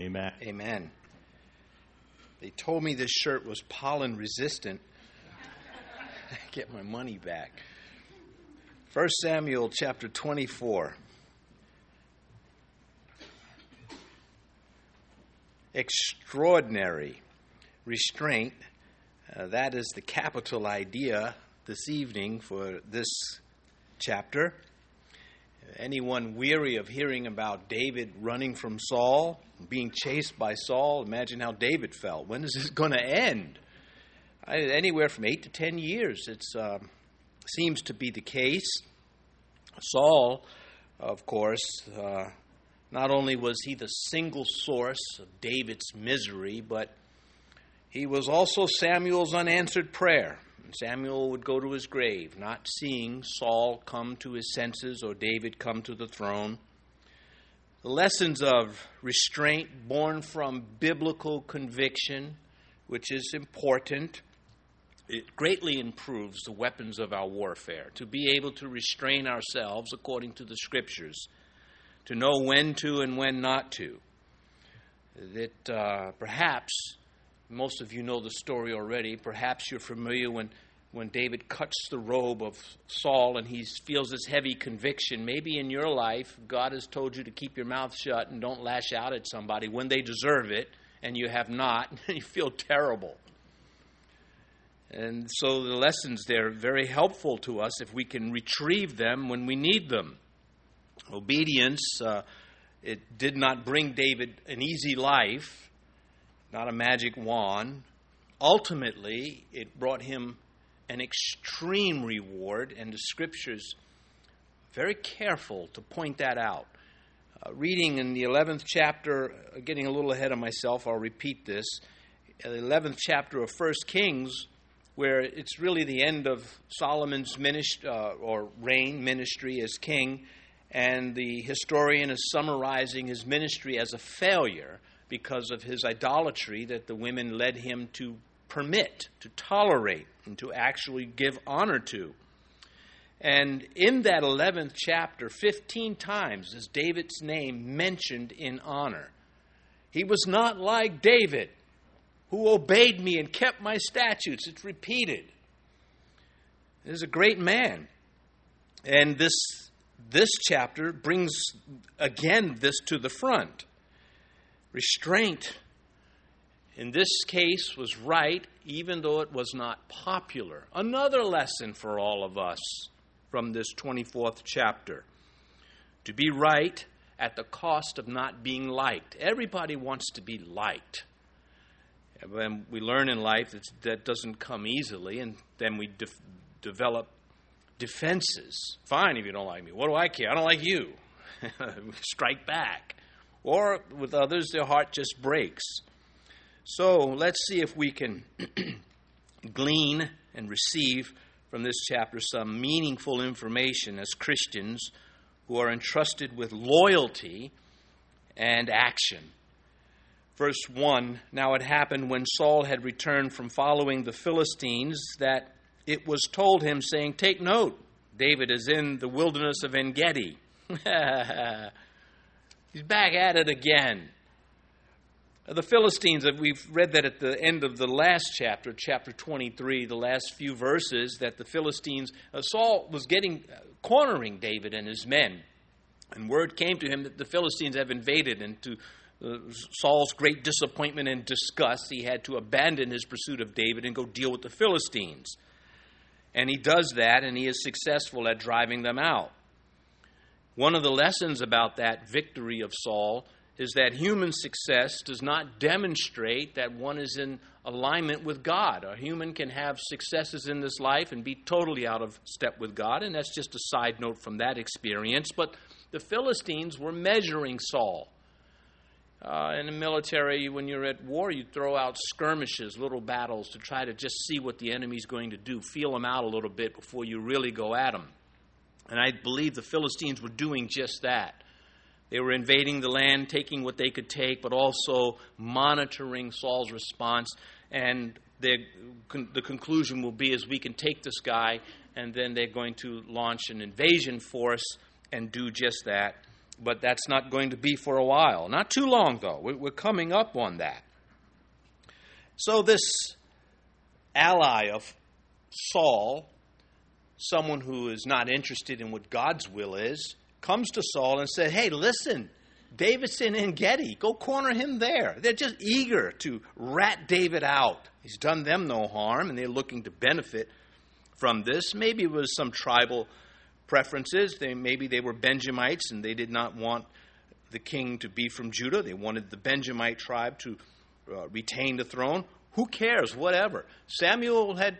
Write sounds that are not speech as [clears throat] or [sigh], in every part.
Amen. Amen. They told me this shirt was pollen resistant. [laughs] Get my money back. 1 Samuel chapter 24. Extraordinary restraint. Uh, that is the capital idea this evening for this chapter. Anyone weary of hearing about David running from Saul, being chased by Saul, imagine how David felt. When is this [laughs] going to end? I, anywhere from eight to ten years, it uh, seems to be the case. Saul, of course, uh, not only was he the single source of David's misery, but he was also Samuel's unanswered prayer. Samuel would go to his grave, not seeing Saul come to his senses or David come to the throne. The lessons of restraint born from biblical conviction, which is important, it greatly improves the weapons of our warfare. To be able to restrain ourselves according to the scriptures, to know when to and when not to. That uh, perhaps most of you know the story already. Perhaps you're familiar when, when David cuts the robe of Saul and he feels this heavy conviction. Maybe in your life, God has told you to keep your mouth shut and don't lash out at somebody when they deserve it, and you have not, and [laughs] you feel terrible. And so the lessons there are very helpful to us if we can retrieve them when we need them. Obedience, uh, it did not bring David an easy life not a magic wand. Ultimately, it brought him an extreme reward, and the scriptures very careful to point that out. Uh, reading in the 11th chapter, uh, getting a little ahead of myself, I'll repeat this. The 11th chapter of 1 Kings, where it's really the end of Solomon's ministry, uh, or reign ministry as king, and the historian is summarizing his ministry as a failure because of his idolatry that the women led him to permit, to tolerate, and to actually give honor to. And in that 11th chapter, 15 times is David's name mentioned in honor. He was not like David, who obeyed me and kept my statutes. It's repeated. He is a great man. And this, this chapter brings again this to the front. Restraint in this case was right, even though it was not popular. Another lesson for all of us from this 24th chapter. To be right at the cost of not being liked. Everybody wants to be liked. And we learn in life that that doesn't come easily, and then we de- develop defenses. Fine if you don't like me. What do I care? I don't like you. [laughs] Strike back or with others, their heart just breaks. So let's see if we can [clears throat] glean and receive from this chapter some meaningful information as Christians who are entrusted with loyalty and action. Verse 1 Now it happened when Saul had returned from following the Philistines that it was told him, saying, Take note, David is in the wilderness of En Gedi. [laughs] He's back at it again. The Philistines, we've read that at the end of the last chapter, chapter 23, the last few verses, that the Philistines, uh, Saul was getting, uh, cornering David and his men. And word came to him that the Philistines have invaded, and to uh, Saul's great disappointment and disgust, he had to abandon his pursuit of David and go deal with the Philistines. And he does that, and he is successful at driving them out. One of the lessons about that victory of Saul is that human success does not demonstrate that one is in alignment with God. A human can have successes in this life and be totally out of step with God, and that's just a side note from that experience. But the Philistines were measuring Saul. Uh, in the military, when you're at war, you throw out skirmishes, little battles, to try to just see what the enemy's going to do, feel them out a little bit before you really go at them. And I believe the Philistines were doing just that. They were invading the land, taking what they could take, but also monitoring Saul's response. And the the conclusion will be is we can take this guy, and then they're going to launch an invasion force and do just that. but that's not going to be for a while. Not too long, though. We're coming up on that. So, this ally of Saul, someone who is not interested in what God's will is, comes to Saul and said, Hey, listen, David's En Gedi, Go corner him there. They're just eager to rat David out. He's done them no harm, and they're looking to benefit from this. Maybe it was some tribal preferences. They, maybe they were Benjamites and they did not want the king to be from Judah. They wanted the Benjamite tribe to uh, retain the throne. Who cares? Whatever. Samuel had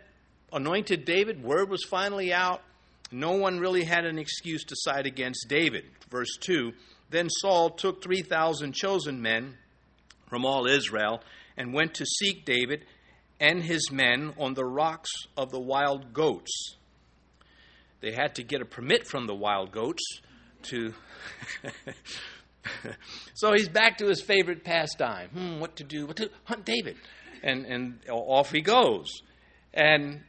anointed David. Word was finally out. No one really had an excuse to side against David. Verse 2 Then Saul took 3,000 chosen men from all Israel and went to seek David and his men on the rocks of the wild goats. They had to get a permit from the wild goats to. [laughs] so he's back to his favorite pastime. Hmm, what to do? What to hunt David? And and off he goes. And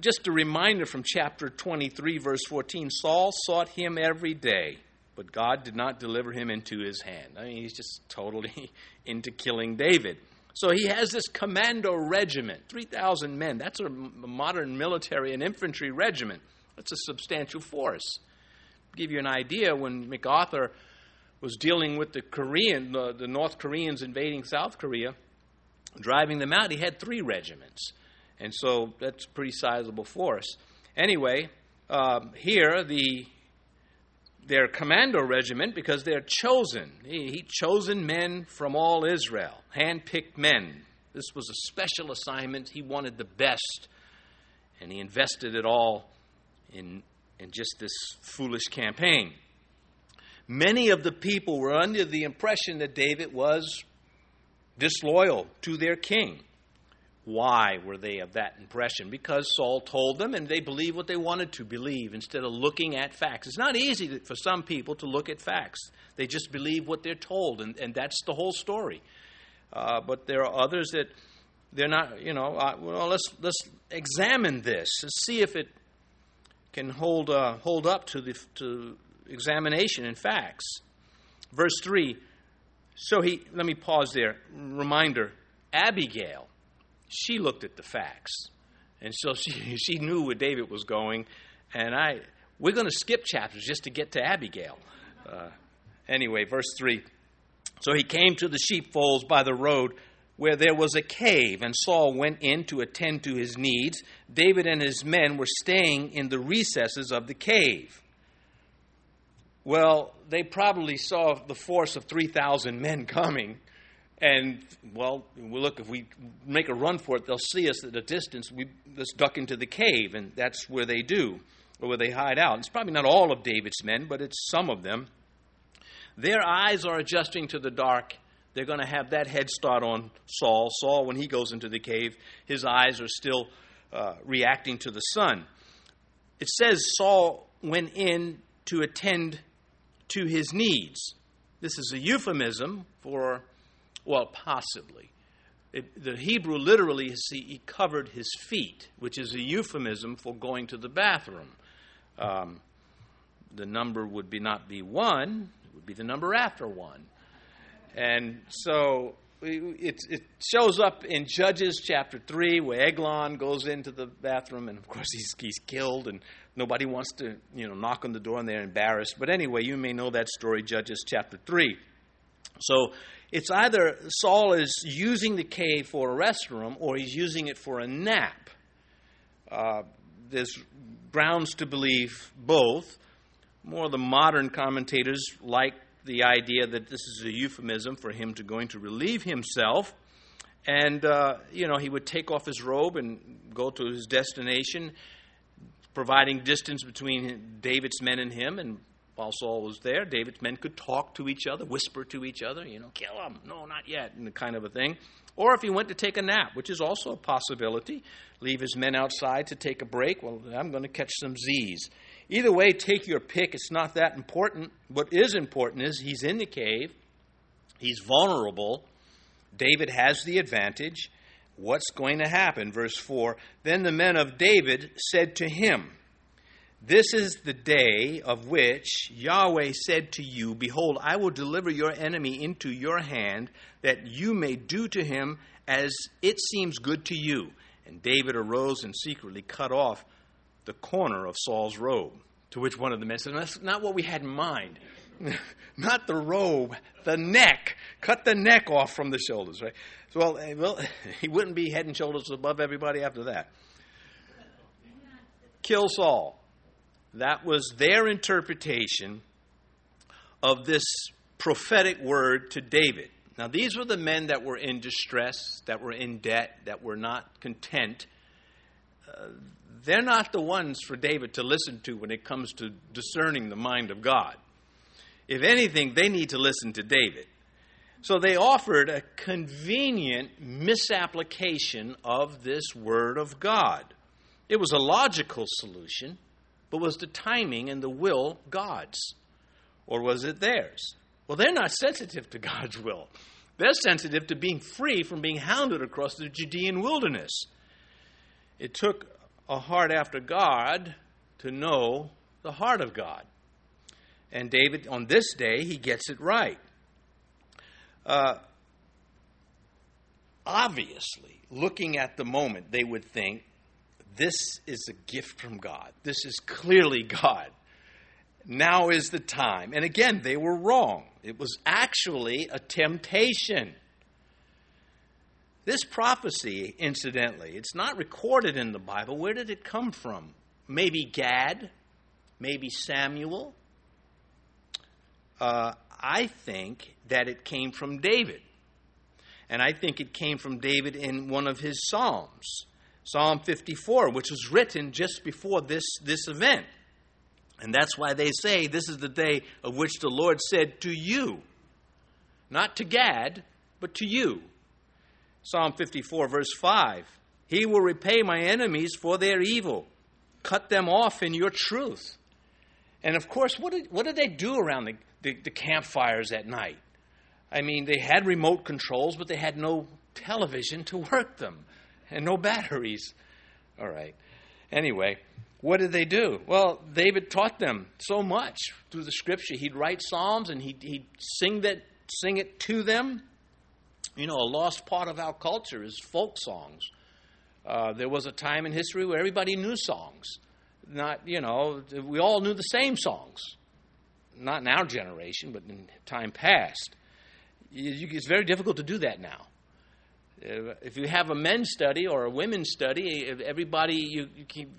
just a reminder from chapter 23, verse 14 Saul sought him every day, but God did not deliver him into his hand. I mean, he's just totally [laughs] into killing David. So he has this commando regiment, 3,000 men. That's a modern military and infantry regiment. That's a substantial force. To give you an idea, when MacArthur was dealing with the Korean, the, the North Koreans invading South Korea, driving them out, he had three regiments. And so that's pretty sizable force. Anyway, uh, here the their commando regiment because they're chosen. He, he chosen men from all Israel, hand-picked men. This was a special assignment. He wanted the best, and he invested it all in, in just this foolish campaign. Many of the people were under the impression that David was disloyal to their king. Why were they of that impression? Because Saul told them and they believed what they wanted to believe instead of looking at facts. It's not easy for some people to look at facts, they just believe what they're told, and, and that's the whole story. Uh, but there are others that they're not, you know, uh, well, let's, let's examine this and see if it can hold, uh, hold up to, the, to examination and facts. Verse 3 so he, let me pause there. Reminder Abigail she looked at the facts. And so she, [laughs] she knew where David was going. And I, we're going to skip chapters just to get to Abigail. Uh, anyway, verse 3. So he came to the sheepfolds by the road where there was a cave, and Saul went in to attend to his needs. David and his men were staying in the recesses of the cave. Well, they probably saw the force of 3,000 men coming and well, look, if we make a run for it, they'll see us at a distance. We let's duck into the cave, and that's where they do, or where they hide out. It's probably not all of David's men, but it's some of them. Their eyes are adjusting to the dark. They're going to have that head start on Saul. Saul, when he goes into the cave, his eyes are still uh, reacting to the sun. It says Saul went in to attend to his needs. This is a euphemism for well, possibly. It, the Hebrew literally is he covered his feet, which is a euphemism for going to the bathroom. Um, the number would be not be one; it would be the number after one. And so it, it shows up in Judges chapter three, where Eglon goes into the bathroom, and of course he's he's killed, and nobody wants to you know knock on the door, and they're embarrassed. But anyway, you may know that story, Judges chapter three. So it's either Saul is using the cave for a restroom or he's using it for a nap. Uh, there's grounds to believe both. More of the modern commentators like the idea that this is a euphemism for him to going to relieve himself. And, uh, you know, he would take off his robe and go to his destination, providing distance between David's men and him, and while Saul was there, David's men could talk to each other, whisper to each other, you know, kill him, no, not yet, and the kind of a thing. Or if he went to take a nap, which is also a possibility, leave his men outside to take a break. Well, I'm going to catch some Z's. Either way, take your pick. It's not that important. What is important is he's in the cave, he's vulnerable. David has the advantage. What's going to happen? Verse 4 Then the men of David said to him, This is the day of which Yahweh said to you, Behold, I will deliver your enemy into your hand, that you may do to him as it seems good to you. And David arose and secretly cut off the corner of Saul's robe. To which one of the men said, That's not what we had in mind. [laughs] not the robe, the neck. Cut the neck off from the shoulders, right? So, well, eh, well, [laughs] he wouldn't be head and shoulders above everybody after that. Kill Saul. That was their interpretation of this prophetic word to David. Now, these were the men that were in distress, that were in debt, that were not content. Uh, they're not the ones for David to listen to when it comes to discerning the mind of God. If anything, they need to listen to David. So they offered a convenient misapplication of this word of God. It was a logical solution, but was the timing and the will God's? Or was it theirs? Well, they're not sensitive to God's will. They're sensitive to being free from being hounded across the Judean wilderness. It took a heart after God to know the heart of God. And David, on this day, he gets it right. Uh, obviously, looking at the moment, they would think this is a gift from God. This is clearly God. Now is the time. And again, they were wrong. It was actually a temptation. This prophecy, incidentally, it's not recorded in the Bible. Where did it come from? Maybe Gad, maybe Samuel. Uh, I think that it came from David. And I think it came from David in one of his Psalms. Psalm 54, which was written just before this, this event. And that's why they say this is the day of which the Lord said to you, not to Gad, but to you. Psalm 54, verse 5 He will repay my enemies for their evil, cut them off in your truth. And of course, what did, what did they do around the, the, the campfires at night? I mean, they had remote controls, but they had no television to work them and no batteries. All right. Anyway, what did they do? Well, David taught them so much through the scripture. He'd write psalms and he'd, he'd sing that, sing it to them. You know, a lost part of our culture is folk songs. Uh, there was a time in history where everybody knew songs. Not, you know, we all knew the same songs. Not in our generation, but in time past. It's very difficult to do that now. If you have a men's study or a women's study, everybody you, you keep,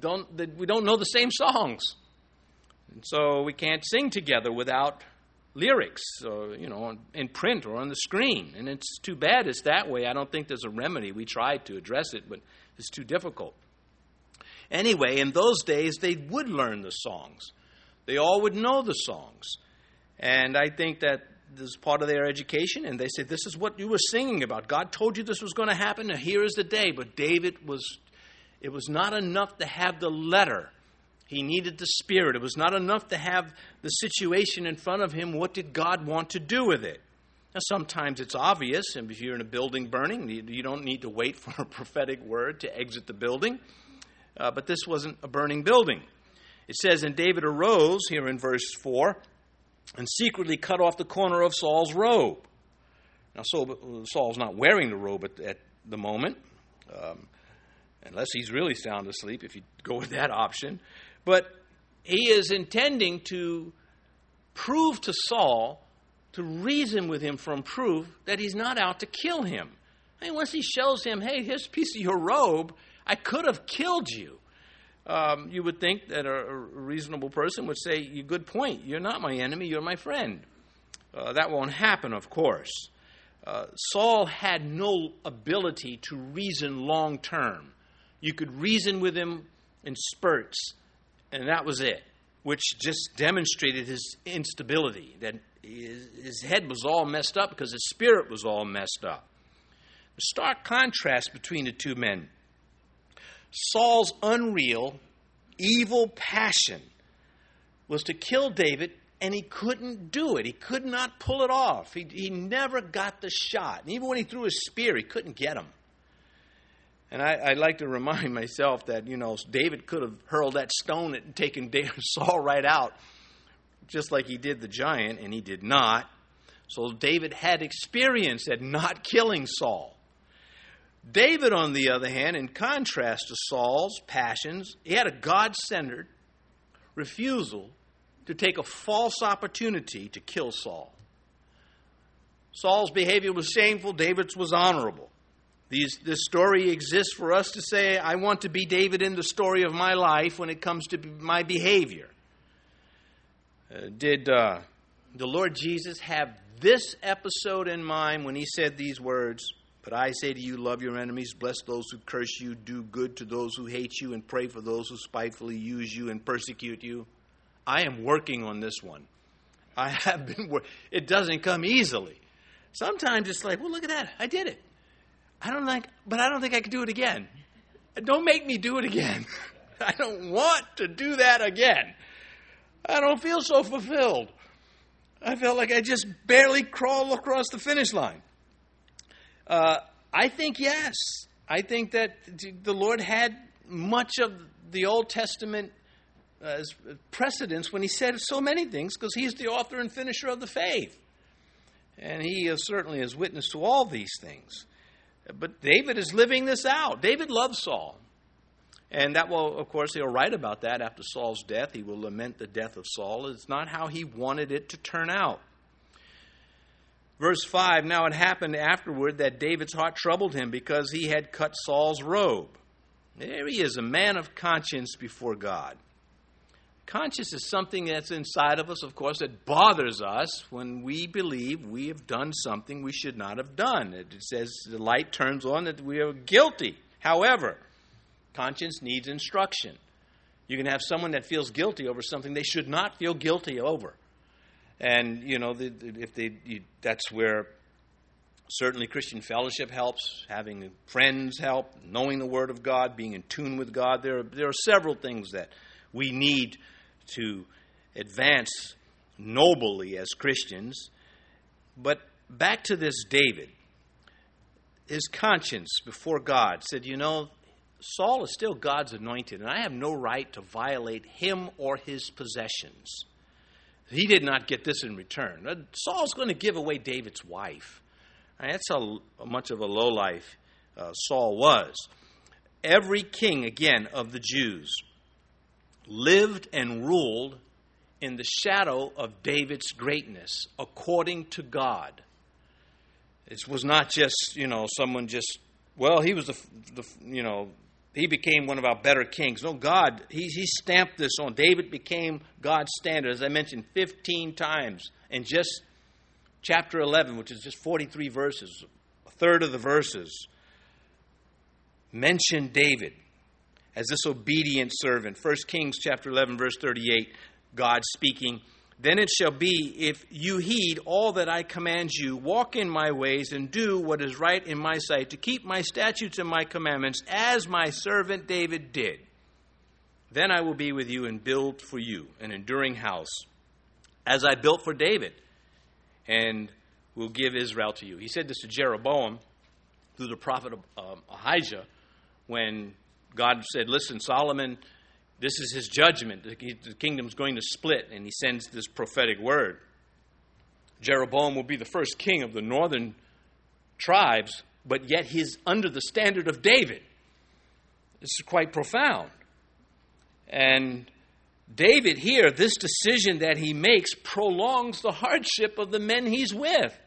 don't we don't know the same songs, and so we can't sing together without lyrics, or, you know, in print or on the screen. And it's too bad it's that way. I don't think there's a remedy. We tried to address it, but it's too difficult. Anyway, in those days, they would learn the songs. They all would know the songs. And I think that this is part of their education, and they said, This is what you were singing about. God told you this was going to happen, and here is the day. But David was, it was not enough to have the letter. He needed the spirit. It was not enough to have the situation in front of him. What did God want to do with it? Now, sometimes it's obvious, and if you're in a building burning, you don't need to wait [laughs] for a prophetic word to exit the building. Uh, but this wasn't a burning building. It says, And David arose, here in verse 4, and secretly cut off the corner of Saul's robe. Now, Saul's not wearing the robe at, at the moment, um, unless he's really sound asleep, if you go with that option. But he is intending to prove to Saul, to reason with him from proof, that he's not out to kill him. I mean, once he shows him, hey, here's a piece of your robe, I could have killed you um, you would think that a, reasonable person would say, Good point. You're not my enemy, you're my friend. Uh, that won't happen, of course. Uh, Saul had no ability to reason long term. You could reason with him in spurts, and that was it, which just demonstrated his instability, that his, his head was all messed up because his spirit was all messed up. A stark contrast between the two men. Saul's unreal, evil passion was to kill David, and he couldn't do it. He could not pull it off. He, he never got the shot. And even when he threw his spear, he couldn't get him. And I, I like to remind [laughs] myself that, you know, David could have hurled that stone and taken [laughs] Saul right out, just like he did the giant, and he did not. So David had experience at not killing Saul. David, on the other hand, in contrast to Saul's passions, he had a God centered refusal to take a false opportunity to kill Saul. Saul's behavior was shameful, David's was honorable. These, this story exists for us to say, I want to be David in the story of my life when it comes to my behavior. Uh, did uh, the Lord Jesus have this episode in mind when he said these words? But I say to you, love your enemies, bless those who curse you, do good to those who hate you, and pray for those who spitefully use you and persecute you. I am working on this one. I [laughs] have been. It doesn't come easily. Sometimes it's like, well, look at that, I did it. I don't like, but I don't think I could do it again. Don't make me do it again. [laughs] I don't want to do that again. I don't feel so fulfilled. I felt like I just barely crawled across the finish line. Uh, I think yes. I think that the Lord had much of the Old Testament as precedence when He said so many things because He's the author and finisher of the faith. And He is certainly is witness to all these things. But David is living this out. David loves Saul. And that will, of course, he'll write about that after Saul's death. He will lament the death of Saul. It's not how he wanted it to turn out. Verse 5 Now it happened afterward that David's heart troubled him because he had cut Saul's robe. There he is, a man of conscience before God. Conscience is something that's inside of us, of course, that bothers us when we believe we have done something we should not have done. It says the light turns on that we are guilty. However, conscience needs instruction. You can have someone that feels guilty over something they should not feel guilty over. And, you know, the, if they, you, that's where certainly Christian fellowship helps, having friends help, knowing the Word of God, being in tune with God. There are, there are several things that we need to advance nobly as Christians. But back to this David. His conscience before God said, You know, Saul is still God's anointed, and I have no right to violate him or his possessions. He did not get this in return. Saul's going to give away David's wife. that's how much of a lowlife uh, Saul was. Every king, again, of the Jews lived and ruled in the shadow of David's greatness according to God. It was not just, you know, someone just, well, he was the, the you know, he became one of our better kings. No, God, he, he stamped this on. David became God's standard, as I mentioned, 15 times in just chapter 11, which is just 43 verses, a third of the verses, mention David as this obedient servant. 1 Kings chapter 11 verse 38, God speaking, "Then it shall be if you heed all that I command you, walk in my ways and do what is right in my sight, to keep my statutes and my commandments as my servant David did. Then I will be with you and build for you an enduring house, as I built for David, and will give Israel to you." He said this to Jeroboam through the prophet um, Ahijah when God said, Listen, Solomon, this is his judgment. The kingdom's going to split, and he sends this prophetic word. Jeroboam will be the first king of the northern tribes, but yet he's under the standard of David. This is quite profound. And David here, this decision that he makes prolongs the hardship of the men he's with.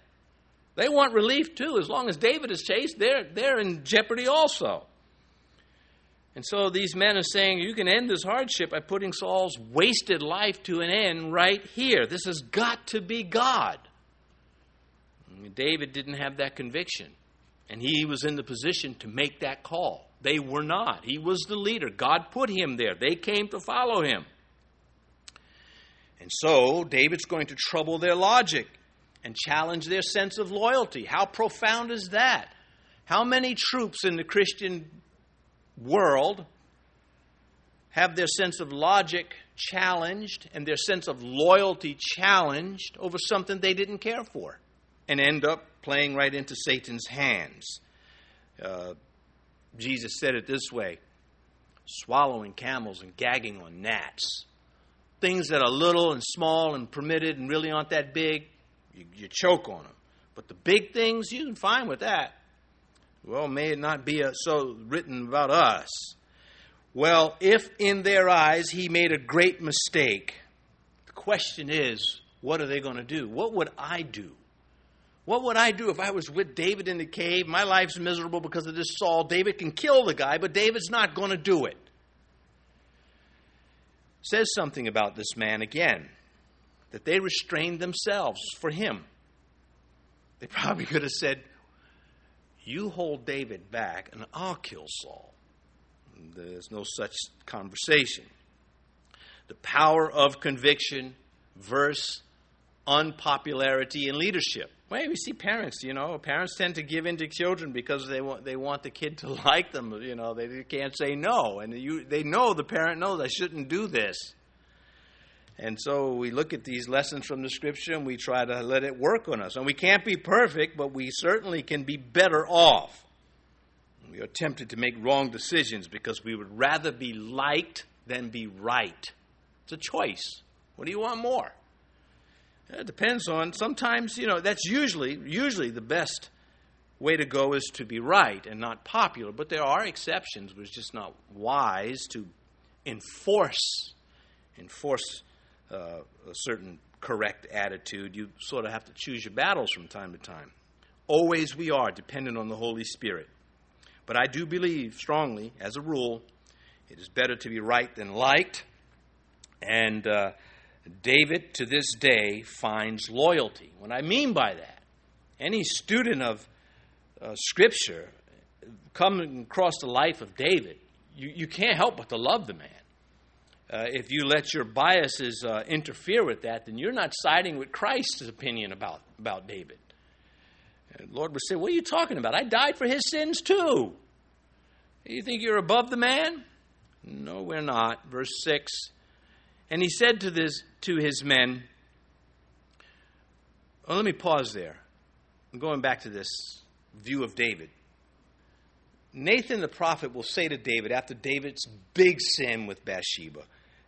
They want relief too. As long as David is chased, they're, they're in jeopardy also. And so these men are saying, you can end this hardship by putting Saul's wasted life to an end right here. This has got to be God. David didn't have that conviction, and he was in the position to make that call. They were not. He was the leader. God put him there. They came to follow him. And so David's going to trouble their logic and challenge their sense of loyalty. How profound is that? How many troops in the Christian world have their sense of logic challenged and their sense of loyalty challenged over something they didn't care for and end up playing right into Satan's hands. Uh, Jesus said it this way swallowing camels and gagging on gnats. Things that are little and small and permitted and really aren't that big, you, you choke on them. But the big things, you can find with that. Well, may it not be uh, so written about us. Well, if in their eyes he made a great mistake, the question is, what are they going to do? What would I do? What would I do if I was with David in the cave? My life's miserable because of this Saul. David can kill the guy, but David's not going to do it. Says something about this man again that they restrained themselves for him. They probably [laughs] could have said, You hold David back, and I'll kill Saul. There's no such conversation. The power of conviction versus unpopularity in leadership. Well, we see parents, you know, parents tend to give in to children because they want they want the kid to [laughs] like them. You know, they can't say no, and you they know the parent knows I shouldn't do this. And so we look at these lessons from the scripture and we try to let it work on us. And we can't be perfect, but we certainly can be better off. We are tempted to make wrong decisions because we would rather be liked than be right. It's a choice. What do you want more? It depends on sometimes, you know, that's usually usually the best way to go is to be right and not popular, but there are exceptions it's just not wise to enforce enforce uh, a certain correct attitude. You sort of have to choose your battles from time to time. Always we are dependent on the Holy Spirit. But I do believe strongly, as a rule, it is better to be right than liked. And uh, David to this day finds loyalty. What I mean by that, any student of uh, Scripture coming across the life of David, you, you can't help but to love the man. Uh, if you let your biases uh, interfere with that, then you're not siding with Christ's opinion about, about David. And the Lord would say, What are you talking about? I died for his sins too. You think you're above the man? No, we're not. Verse 6 And he said to, this, to his men, well, let me pause there. I'm going back to this view of David. Nathan the prophet will say to David after David's big sin with Bathsheba,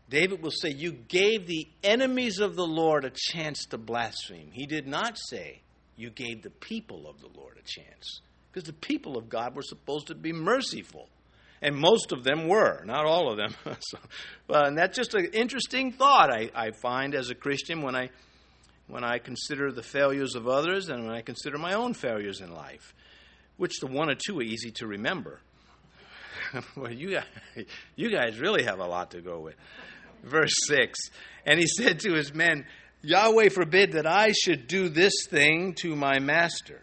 David will say, You gave the enemies of the Lord a chance to blaspheme. He did not say, You gave the people of the Lord a chance. Because the people of God were supposed to be merciful. And most of them were, not all of them. [laughs] so, uh, and that's just an interesting thought I, I find as a Christian when I, when I consider the failures of others and when I consider my own failures in life, which the one or two are easy to remember. [laughs] well, you guys, you guys really have a lot to go with verse 6. And he said to his men, Yahweh forbid that I should do this thing to my master,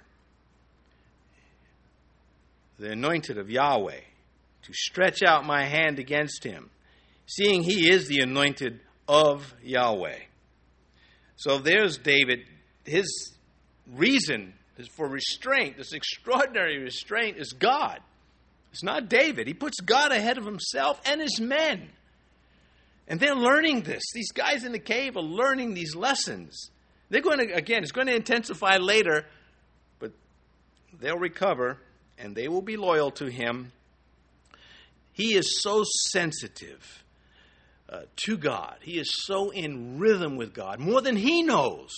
the anointed of Yahweh, to stretch out my hand against him, seeing he is the anointed of Yahweh. So there's David. His reason for restraint, this extraordinary restraint, is God. It's not David. He puts God ahead of himself and his men. And they're learning this. These guys in the cave are learning these lessons. They're going to, again, it's going to intensify later, but they'll recover and they will be loyal to him. He is so sensitive uh, to God, he is so in rhythm with God, more than he knows.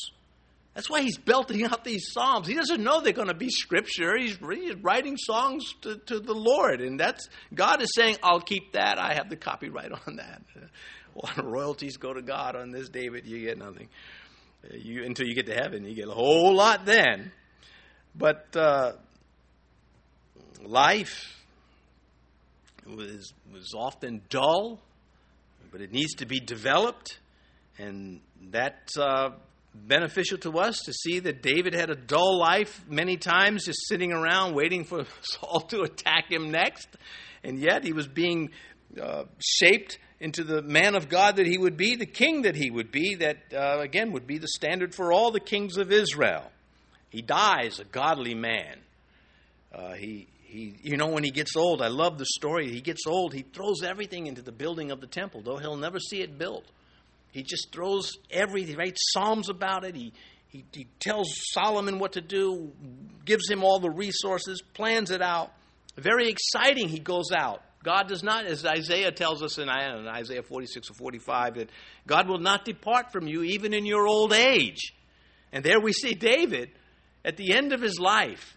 That's why he's belting out these psalms. He doesn't know they're going to be scripture. He's, writing songs to, to the Lord, and that's God is saying, "I'll keep that. I have the copyright [laughs] on that." Well, [laughs] royalties go to God on this, David. You get nothing. You until you get to heaven, you get a whole lot then. But uh, life was was often dull, but it needs to be developed, and that." uh, beneficial to us to see that David had a dull life many times, just sitting around waiting for [laughs] Saul to attack him next, and yet he was being uh, shaped into the man of God that he would be, the king that he would be, that uh, again would be the standard for all the kings of Israel. He dies a godly man. Uh, he, he, you know, when he gets old, I love the story. He gets old, he throws everything into the building of the temple, though he'll never see it built. He just throws everything, writes psalms about it. He, he, he tells Solomon what to do, gives him all the resources, plans it out, Very exciting, he goes out. God does not, as Isaiah tells us in Isaiah 46 or 45, that God will not depart from you even in your old age. And there we see David at the end of his life,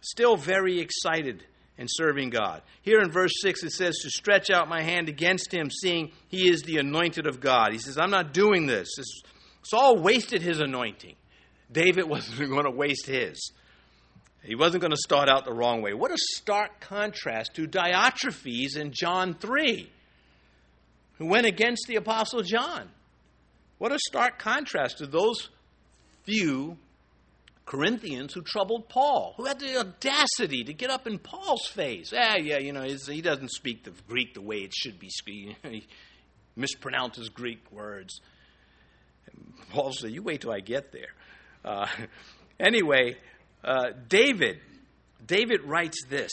still very excited and serving God. Here in verse 6, it says, To stretch out my hand against him, seeing he is the anointed of God. He says, I'm not doing this. Saul wasted his anointing. David [laughs] wasn't going to waste his. He wasn't going to start out the wrong way. What a stark contrast to Diotrephes in John 3, who went against the Apostle John. What a stark contrast to those few Corinthians who troubled Paul, who had the audacity to get up in Paul's face. Ah, yeah, you know, he doesn't speak the Greek the way it should be. [laughs] He mispronounces Greek words. Paul said, You wait till I get there. Uh, [laughs] anyway, uh, David, David writes this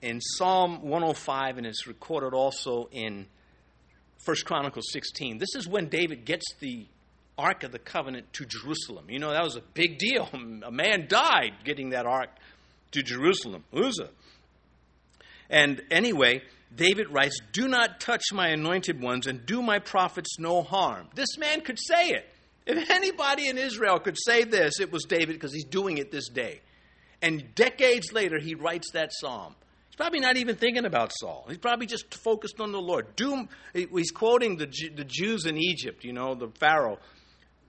in Psalm 105, and it's recorded also in 1 Chronicles 16. This is when David gets the Ark of the Covenant to Jerusalem. You know, that was a big deal. [laughs] A man died getting that Ark to Jerusalem, Uzzah. And anyway, David writes, Do not touch my anointed ones and do my prophets no harm. This man could say it. If [laughs] anybody in Israel could say this, it was David because he's doing it this day. And decades later, he writes that psalm. He's probably not even thinking about Saul. He's probably just focused on the Lord. Doom, he's quoting the, the Jews in Egypt, you know, the Pharaoh.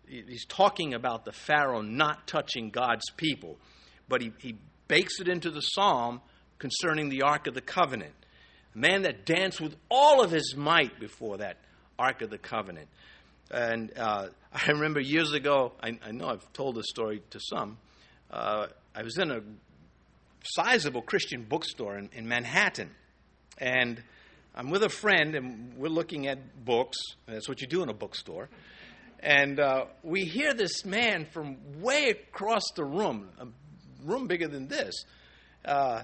He's talking about the Pharaoh not touching God's people. But he, he bakes it into the psalm concerning the Ark of the Covenant. A man that danced with all of his might before that Ark of the Covenant. And uh, [laughs] I remember years ago, I, I, know I've told this story to some. Uh, I was in a sizable Christian bookstore in, in, Manhattan. And I'm with a friend, and we're looking at books. That's what you do in a bookstore. And uh, we hear this man from way across the room, a room bigger than this, uh,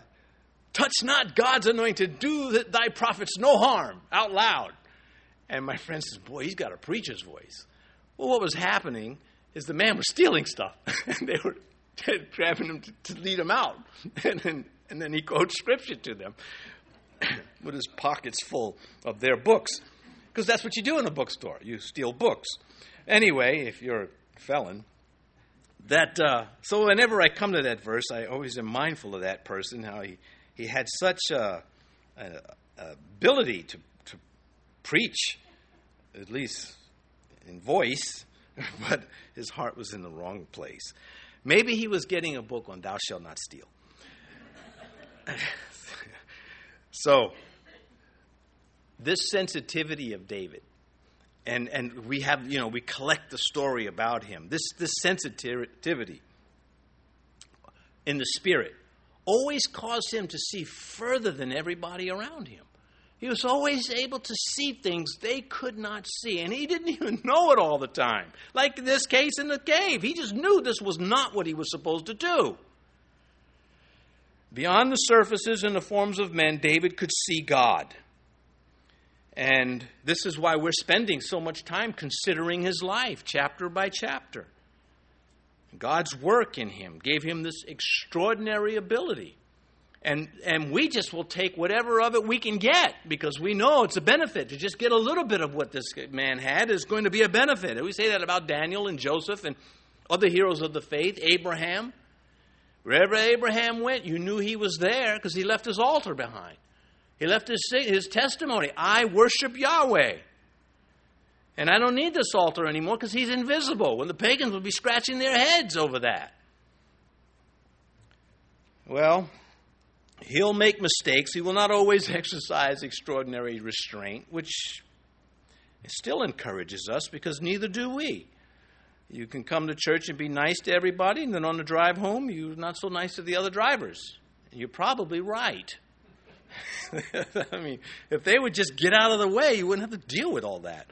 touch not God's anointed, do thy prophets no harm, out loud. And my friend says, Boy, he's got a preacher's voice. Well, what was happening is the man was stealing stuff. [laughs] and they were [laughs] grabbing him to, to lead him out. [laughs] And then, and then he quotes scripture to them [clears throat] with his pockets full of their books. Because that's what you do in a bookstore you steal books. Anyway, if you're a felon, that uh, so whenever I come to that verse, I always am mindful of that person, how he, he had such a, a, a ability to to preach, at least in voice, [laughs] but his heart was in the wrong place. Maybe he was getting a book on Thou Shalt Not Steal. [laughs] so, this sensitivity of David, and, and we have, you know, we collect the story about him. This, this sensitivity in the spirit always caused him to see further than everybody around him. He was always able to see things they could not see, and he didn't [laughs] even know it all the time. Like this case in the cave, he just knew this was not what he was supposed to do. Beyond the surfaces and the forms of men, David could see God. And this is why we're spending so much time considering his life, chapter by chapter. God's work in him gave him this extraordinary ability and and we just will take whatever of it we can get because we know it's a benefit to just get a little bit of what this man had is going to be a benefit. And we say that about Daniel and Joseph and other heroes of the faith, Abraham. Wherever Abraham went, you knew he was there because he left his altar behind. He left his his testimony. I worship Yahweh. And I don't need this altar anymore because he's invisible. When the pagans would be scratching their heads over that. Well, He'll make mistakes. He will not always [laughs] exercise extraordinary restraint, which still encourages us because neither do we. You can come to church and be nice to everybody, and then on the drive home, you're not so nice to the other drivers. You're probably right. [laughs] I mean, if they would just get out of the way, you wouldn't have to deal with all that.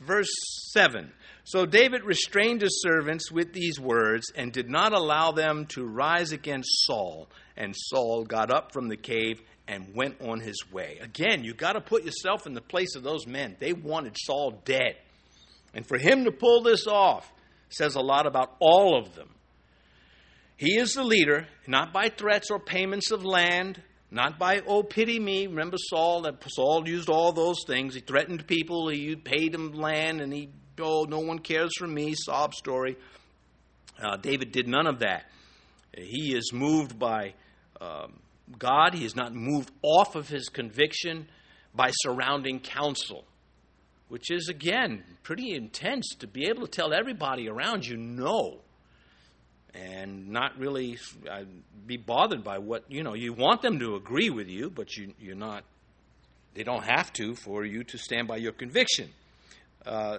Verse 7 So David restrained his servants with these words and did not allow them to rise against Saul and Saul got up from the cave and went on his way. Again, you got to put yourself in the place of those men. They wanted Saul dead. And for him to pull this off says a lot about all of them. He is the leader, not by threats or payments of land Not by, oh, pity me. Remember Saul? That Saul used all those things. He threatened people. He paid him land, and he, oh, no one cares for me. Sob story. Uh, David did none of that. He is moved by um, God. He is not moved off of his conviction by surrounding counsel, which is, again, pretty intense to be able to tell everybody around you no and not really uh, be bothered by what, you know, you want them to agree with you, but you, you're not, they don't have to for you to stand by your conviction. Uh,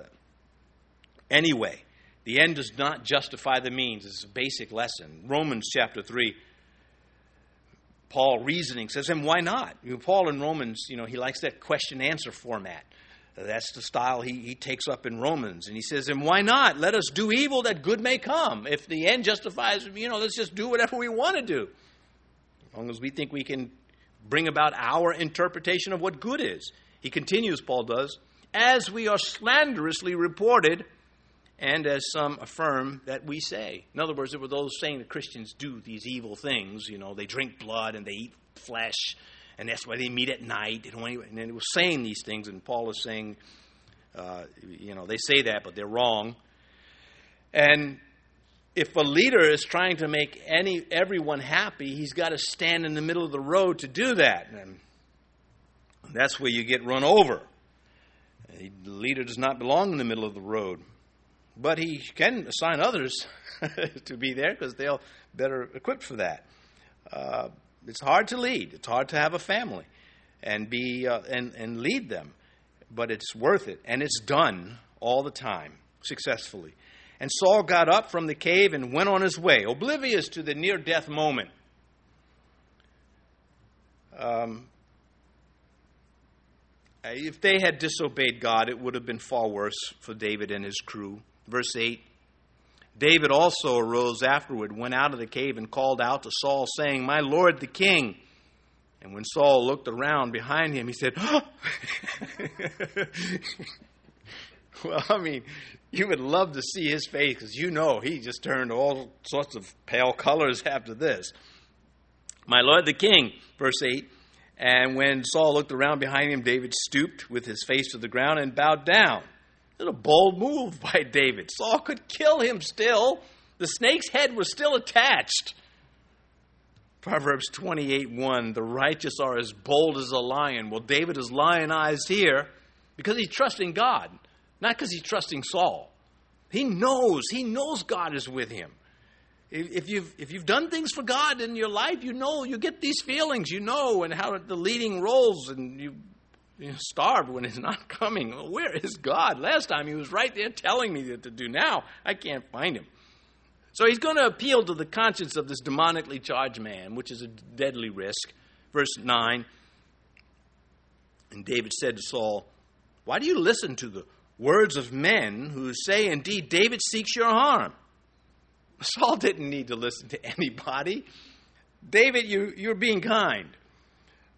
anyway, the end does not justify the means. It's a basic lesson. Romans chapter 3 Paul reasoning says, and why not? You know, Paul in Romans, you know, he likes that question answer format. That's the style he, he takes up in Romans. And he says, and why not? Let us do evil that good may come. If the end justifies, you know, let's just do whatever we want to do. As long as we think we can bring about our interpretation of what good is. He continues, Paul does, as we are slanderously reported and as some affirm that we say. In other words, there were those saying that Christians do these evil things. You know, they drink blood and they eat flesh, and that's why they meet at night. And it was saying these things, and Paul is saying, uh, you know, they say that, but they're wrong. And if a leader is trying to make any everyone happy, he's got to stand in the middle of the road to do that. And that's where you get run over. The leader does not belong in the middle of the road. But he can assign others [laughs] to be there because they're better equipped for that. Uh, it's hard to lead. It's hard to have a family and be uh, and and lead them, but it's worth it, and it's done all the time successfully. And Saul got up from the cave and went on his way, oblivious to the near death moment. Um, if they had disobeyed God, it would have been far worse for David and his crew. Verse 8 David also arose afterward, went out of the cave, and called out to Saul, saying, My Lord the king. And when Saul looked around behind him, he said, oh! [laughs] Well, I mean, you would love to see his face because you know he just turned all sorts of pale colors after this. My Lord the king, verse 8. And when Saul looked around behind him, David stooped with his face to the ground and bowed down. It was a bold move [laughs] by David. Saul could kill him still. The snake's head was still attached. Proverbs 28 1 The righteous are as bold as a lion. Well, David is lionized here because he's trusting God, not because he's trusting Saul. He knows, he knows God is with him. If you've, if you've done things for God in your life, you know, you get these feelings, you know, and how the leading roles, and you starved when he's [laughs] not coming. Where is God? Last time he was right there telling me what to do. Now I can't find him. So he's going to appeal to the conscience of this demonically charged man, which is a deadly risk. Verse 9 And David said to Saul, Why do you listen to the words of men who say, Indeed, David seeks your harm? [laughs] Saul didn't need to listen to [laughs] anybody. David, you, you're being kind.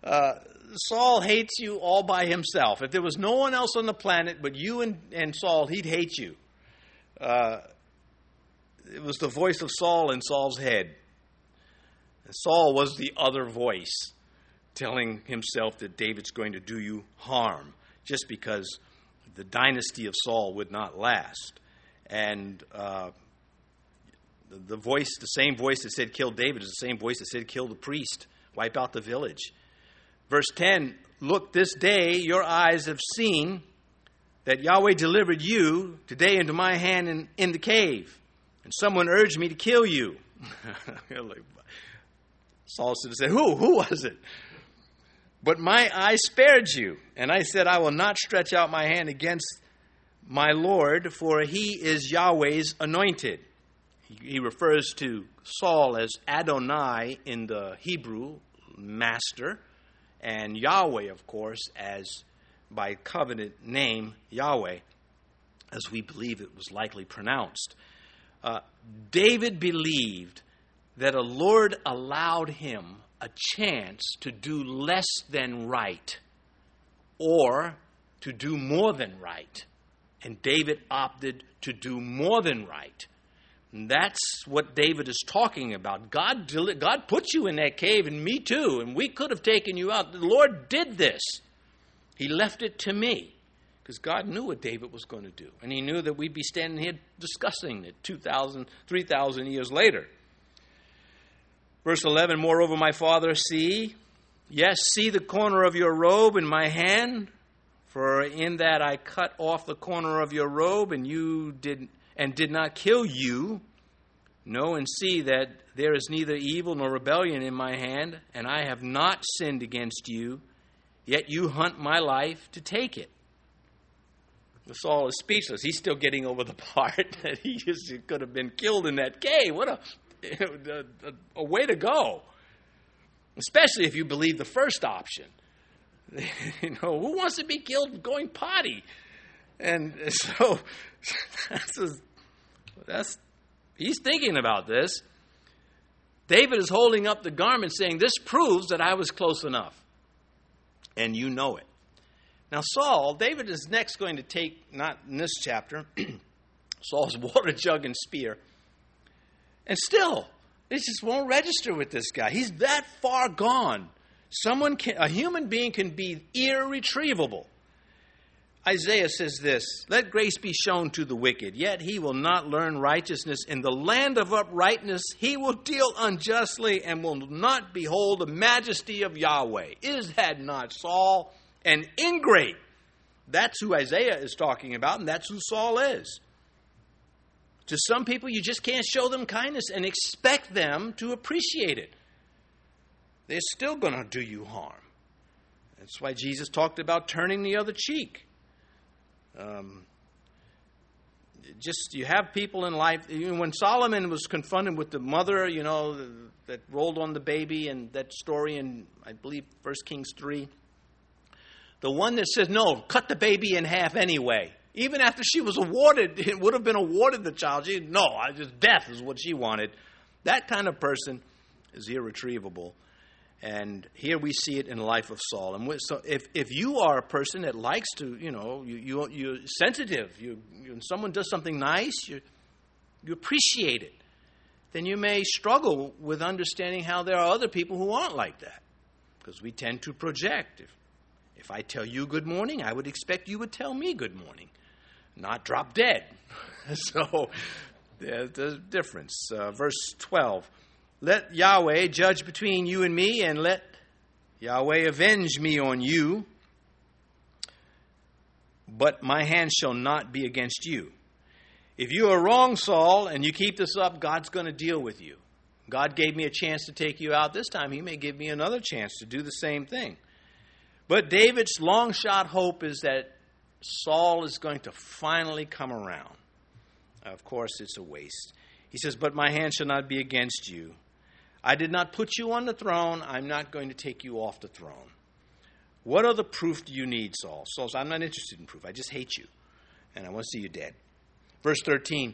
Uh, Saul hates you all by himself. If there was no one else on the planet but you and, and Saul, he'd hate you. Uh, it was the voice of Saul in Saul's head. And Saul was the other voice telling himself that David's going to do you harm just because the dynasty of Saul would not last. And uh, the, the voice, the same voice that said kill David, is the same voice that said kill the priest, wipe out the village. Verse 10 Look, this day your eyes have seen that Yahweh delivered you today into my hand in, in the cave, and someone urged me to kill you. [laughs] Saul said, Who? Who was it? But my eye spared you, and I said, I will not stretch out my hand against my Lord, for he is Yahweh's anointed. He refers to Saul as Adonai in the Hebrew, master and Yahweh, of course, as by covenant name Yahweh, as we believe it was likely pronounced. Uh, David believed that a Lord allowed him a chance to do less than right or to do more than right. And David opted to do more than right. And that's what David is talking about. God, God put you in that cave, and me too, and we could have taken you out. The Lord did this. He left it to me because God knew what David was going to do. And He knew that we'd be standing here discussing it 2,000, 3,000 years later. Verse 11 Moreover, my father, see, yes, see the corner of your robe in my hand, for in that I cut off the corner of your robe, and you did and did not kill you. Know and see that there is neither evil nor rebellion in my hand, and I have not sinned against you, yet you hunt my life to take it. Saul is speechless. He's still getting over the [laughs] part that he just could have been killed in that cave. What a, [laughs] a, a way to go. Especially if you believe the first option. [laughs] you know, who wants to be killed going potty? And so [laughs] that's, that's he's thinking about this. David is holding up the garment saying, This proves that I was close enough. And you know it. Now, Saul, David is next going to take, not in this chapter, [clears throat] Saul's [laughs] water jug and spear. And still, it just won't register with this guy. He's that far gone. Someone can, a human being can be irretrievable. Isaiah says this Let grace be shown to the wicked, yet he will not learn righteousness. In the land of uprightness, he will deal unjustly and will not behold the majesty of Yahweh. Is that not Saul? An ingrate. That's who Isaiah is talking about, and that's who Saul is. To some people, you just can't show them kindness and expect them to appreciate it. They're still going to do you harm. That's why Jesus talked about turning the other cheek. Um, just you have people in life. When Solomon was confronted with the mother, you know, that rolled on the baby, and that story in I believe First Kings three. The one that says no, cut the baby in half anyway. Even after she was awarded, [laughs] it would have been awarded the child. She no, I just death is what she wanted. That kind of person is irretrievable. And here we see it in the life of Saul. And so if, if you are a person that likes to, you know, you, you, you're sensitive, you, you, when someone does something nice, you, you appreciate it, then you may struggle with understanding how there are other people who aren't like that. Because we tend to project. If, if I tell you good morning, I would expect you would tell me good morning, not drop dead. [laughs] so there's a difference. Uh, verse 12. Let Yahweh judge between you and me, and let Yahweh avenge me on you. But my hand shall not be against you. If you are wrong, Saul, and you keep this up, God's going to deal with you. God gave me a chance to take you out this time. He may give me another chance to do the same thing. But David's long shot hope is that Saul is going to finally come around. Of course, it's a waste. He says, But my hand shall not be against you. I did not put you on the throne. I'm not going to take you off the throne. What other proof do you need, Saul? Saul says, I'm not interested in proof. I just hate you. And I want to see you dead. Verse 13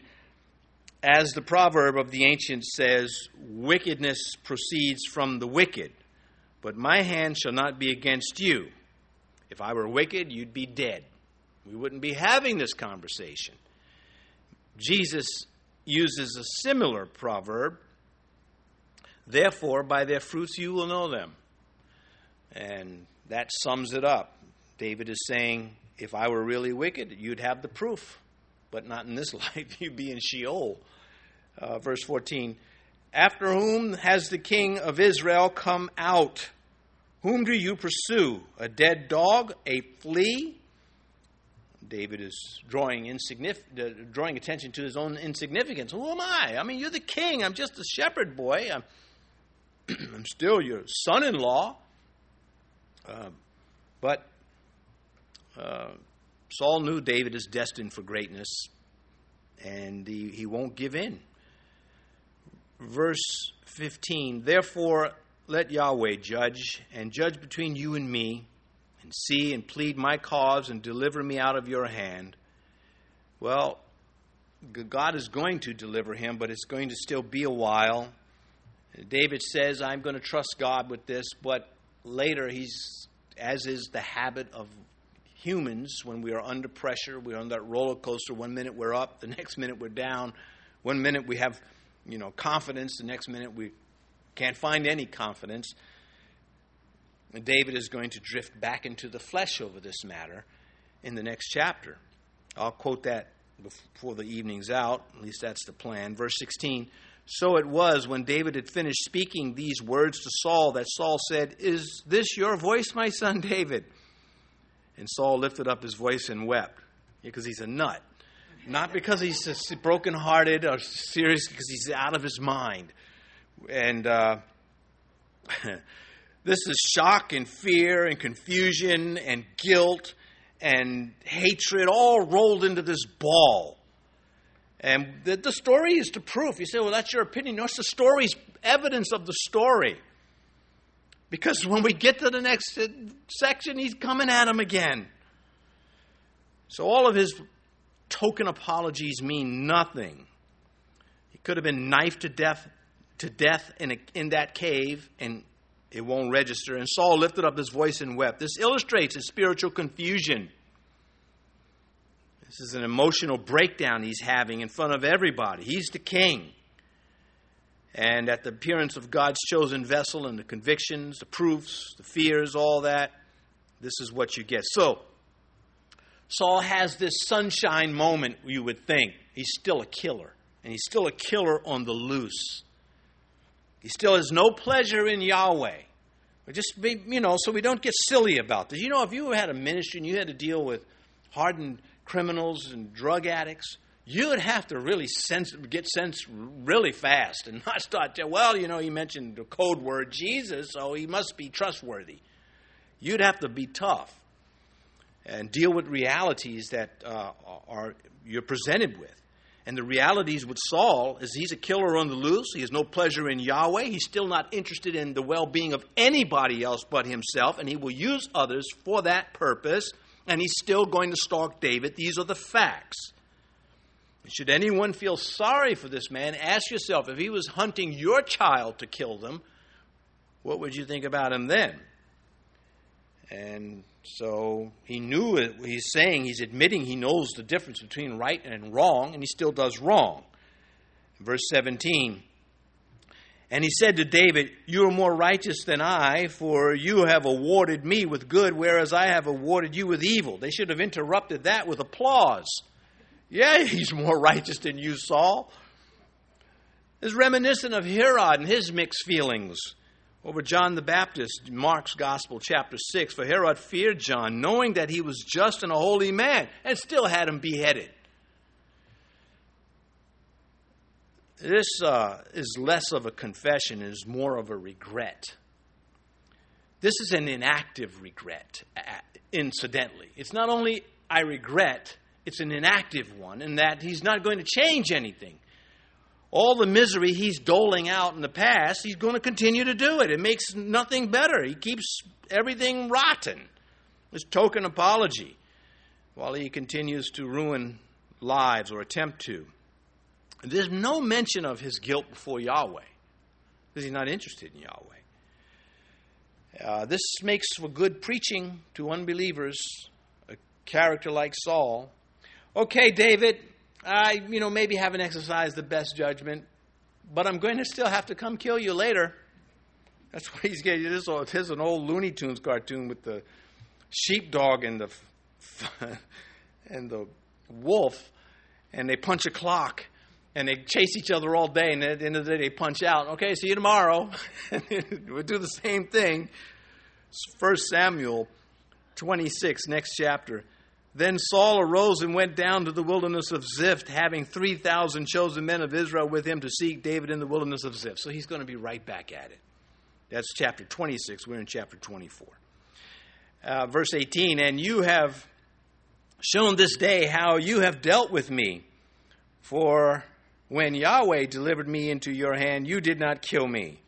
As the proverb of the ancients says, wickedness proceeds from the wicked, but my hand shall not be against you. If I were wicked, you'd be dead. We wouldn't be having this conversation. Jesus uses a similar proverb Therefore, by their fruits you will know them. And that sums it up. David is saying, if I were really wicked, you'd have the proof, but not in this [laughs] life. You'd be in Sheol. Uh, verse 14 After whom has the king of Israel come out? Whom do you pursue? A dead dog? A flea? David is drawing, uh, drawing attention to his own insignificance. Who am I? I mean, you're the king. I'm just a shepherd boy. I'm, [clears throat] I'm still your son in law. Uh, but uh, Saul knew David is destined for greatness, and he, he won't give in. Verse 15 Therefore, let Yahweh judge, and judge between you and me, and see and plead my cause, and deliver me out of your hand. Well, God is going to deliver him, but it's going to still be a while. David says, I'm going to trust God with this, but later he's, as is the habit of humans, when we are under pressure, we're on that roller coaster. One minute we're up, the [laughs] next minute we're down. One minute we have, you know, confidence, the next minute we can't find any confidence. And David is going to drift back into the flesh over this matter in the next chapter. I'll quote that before the evening's out. At least that's the plan. Verse 16 So it was when David had finished speaking these words to Saul that Saul said, Is this your voice, my son David? And Saul lifted up his voice and wept because he's a nut. Not because he's brokenhearted or serious, because he's out of his mind. And uh, [laughs] this is shock and fear and confusion and guilt and hatred all rolled into this ball. And the, the story is the proof. You say, well, that's your opinion. No, it's the story's evidence of the story. Because when we get to the next uh, section, he's coming at him again. So all of his token apologies mean nothing. He could have been knifed to death to death in, a, in that cave, and it won't register. And Saul lifted up his voice and wept. This illustrates his spiritual confusion. This is an emotional breakdown he's having in front of everybody. He's the king. And at the appearance of God's chosen vessel and the convictions, the proofs, the fears, all that, this is what you get. So, Saul has this sunshine moment, you would think. He's still a killer. And he's still a killer on the loose. He still has no pleasure in Yahweh. But just be, you know, so we don't get silly about this. You know, if you had a ministry and you had to deal with hardened criminals and drug addicts, you would have to really sense, get sense really fast and [laughs] not start to, well, you know, he mentioned the code word Jesus, so he must be trustworthy. You'd have to be tough and deal with realities that uh, are you're presented with. And the realities with Saul is he's a killer on the loose. He has no pleasure in Yahweh. He's still not interested in the well being of anybody else but himself, and he will use others for that purpose. And he's still going to stalk David. These are the facts. Should anyone feel sorry for this man, ask yourself if he was hunting your child to kill them, what would you think about him then? And so he knew it. He's saying, he's admitting he knows the difference between right and wrong, and he still does wrong. Verse 17 And he said to David, You are more righteous than I, for you have awarded me with good, whereas I have awarded you with evil. They should have interrupted that with applause. Yeah, [laughs] he's more righteous than you, Saul. It's reminiscent of Herod and his mixed feelings over John the Baptist, Mark's Gospel, chapter 6. For Herod feared John, knowing that he was just and a holy man, and still had him beheaded. This uh, is less of a confession, it is more of a regret. This is an inactive regret, incidentally. It's not only I regret, it's an inactive one, in that he's not going to change anything. All the misery he's doling out in the past, he's going to continue to do it. It makes nothing better. He keeps everything rotten. This token apology while he continues to ruin lives or attempt to. There's no mention of his guilt before Yahweh because he's not interested in Yahweh. Uh, this makes for good preaching to unbelievers, a character like Saul, okay, David, I, you know, maybe haven't exercised the best judgment, but I'm going to still have to come kill you later. That's what he's getting. This is an old Looney Tunes cartoon with the sheepdog and the [laughs] and the wolf, and they punch a clock, and they chase each other all day, and at the end of the day they punch out. Okay, see you tomorrow. [laughs] we'll do the same thing. First Samuel 26, next chapter. Then Saul arose and went down to the wilderness of Ziph, having 3,000 chosen men of Israel with him to seek David in the wilderness of Ziph. So he's going to be right back at it. That's chapter 26. We're in chapter 24. Uh, verse 18 And you have shown this day how you have dealt with me. For when Yahweh delivered me into your hand, you did not kill me.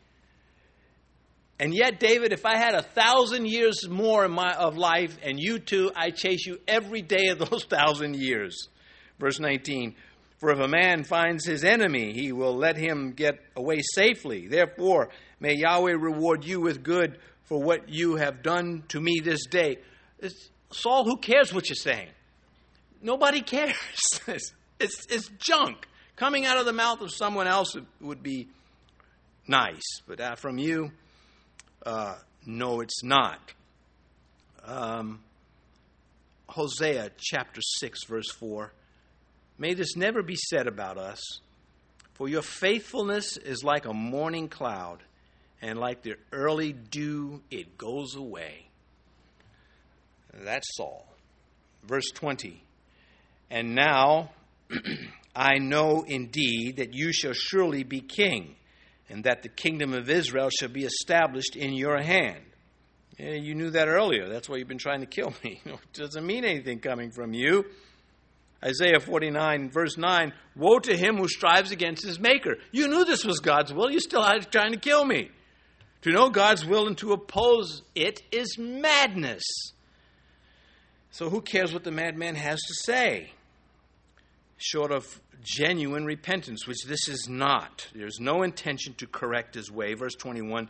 And yet, David, if I had a thousand years more my, of life, and you too, I chase you every day of those [laughs] thousand years. Verse 19 For if a man finds his enemy, he will let him get away safely. Therefore, may Yahweh reward you with good for what you have done to me this day. It's, Saul, who cares what you're saying? Nobody [laughs] cares. it's, it's junk Coming out of the mouth of someone else would be nice, but uh, from you, uh, no, it's not. Um, Hosea chapter 6, verse 4. May this never be said about us, for your faithfulness is like a morning cloud, and like the early dew, it goes away. That's Saul. Verse 20. And now [clears throat] I know indeed that you shall surely be king, and that the kingdom of Israel shall be established in your hand. Yeah, you knew that earlier. That's why you've been trying to kill me. [laughs] it doesn't mean anything coming from you. Isaiah 49, verse 9 Woe to him who strives against his maker. You knew this was God's will. You still are trying to kill me. To know God's will and to oppose it is madness. So who cares what the madman has to say? Short of genuine repentance, which this is not. There's no intention to correct his way. Verse 21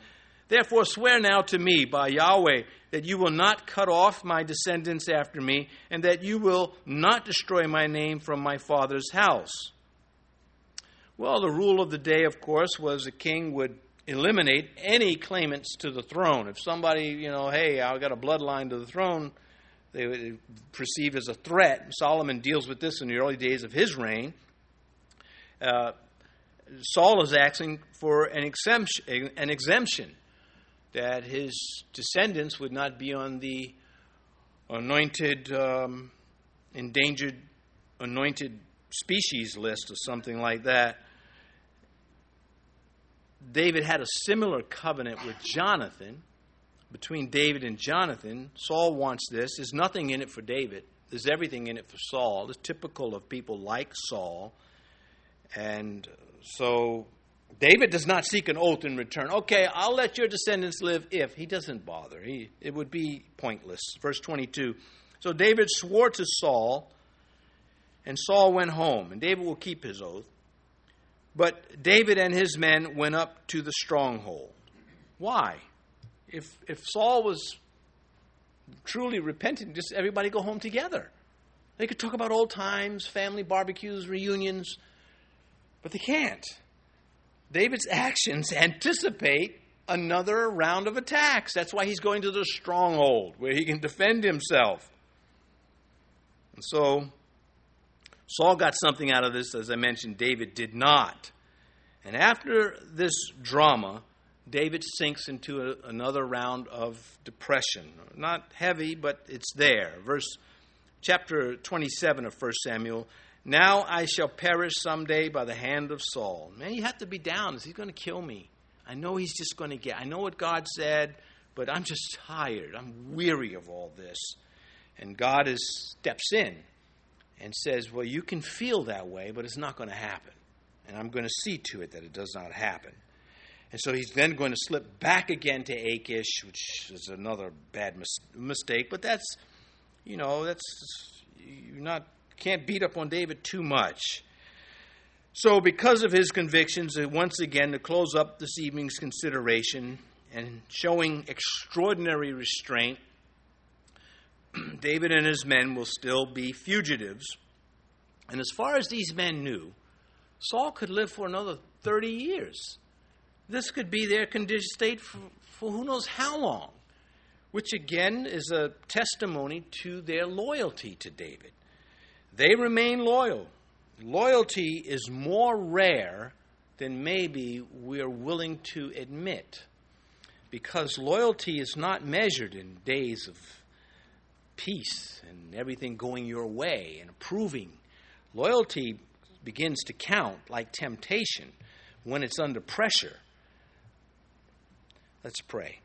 Therefore, swear now to me by Yahweh that you will not cut off my descendants after me, and that you will not destroy my name from my father's house. Well, the rule of the day, of course, was a king would eliminate any claimants to the throne. If somebody, you know, hey, I've got a bloodline to the throne, they would perceive as a threat. Solomon deals with this in the early days of his reign. Uh, Saul is asking for an exemption, an exemption that his descendants would not be on the anointed, um, endangered, anointed species list or something like that. David had a similar covenant with Jonathan. Between David and Jonathan, Saul wants this. There's nothing in it for David. There's everything in it for Saul. It's typical of people like Saul. And so David does not seek an oath in return. Okay, I'll let your descendants live if. He doesn't bother. He, it would be pointless. Verse 22. So David swore to Saul, and Saul went home, and David will keep his oath. But David and his men went up to the stronghold. Why? If, if Saul was truly repentant, just everybody go home together. They could talk about old times, family barbecues, reunions, but they can't. David's [laughs] actions anticipate another round of attacks. That's why he's going to the stronghold where he can defend himself. And so Saul got something out of this, as I mentioned, David did not. And after this drama, David sinks into a, another round of depression. Not heavy, but it's there. Verse chapter 27 of 1 Samuel now I shall perish someday by the hand of Saul. Man, you have to be down. Is he going to kill me? I know he's just going to get. I know what God said, but I'm just tired. I'm weary of all this. And God is, steps in and says, Well, you can feel that way, but it's not going to happen. And I'm going to see to it that it does not happen. And so he's then going to slip back again to Achish, which is another bad mis- mistake. But that's, you know, that's, you're not can't beat up on David too much. So, because of his convictions, uh, once again, to close up this evening's consideration and showing extraordinary restraint, [clears throat] David and his men will still be fugitives. And as far as these men knew, Saul could live for another 30 years. This could be their condition state for, for who knows how long, which again is a testimony to their loyalty to David. They remain loyal. Loyalty is more rare than maybe we're willing to admit because loyalty is not measured in days of peace and everything going your way and approving. Loyalty begins to count like temptation when it's under pressure. Let's pray.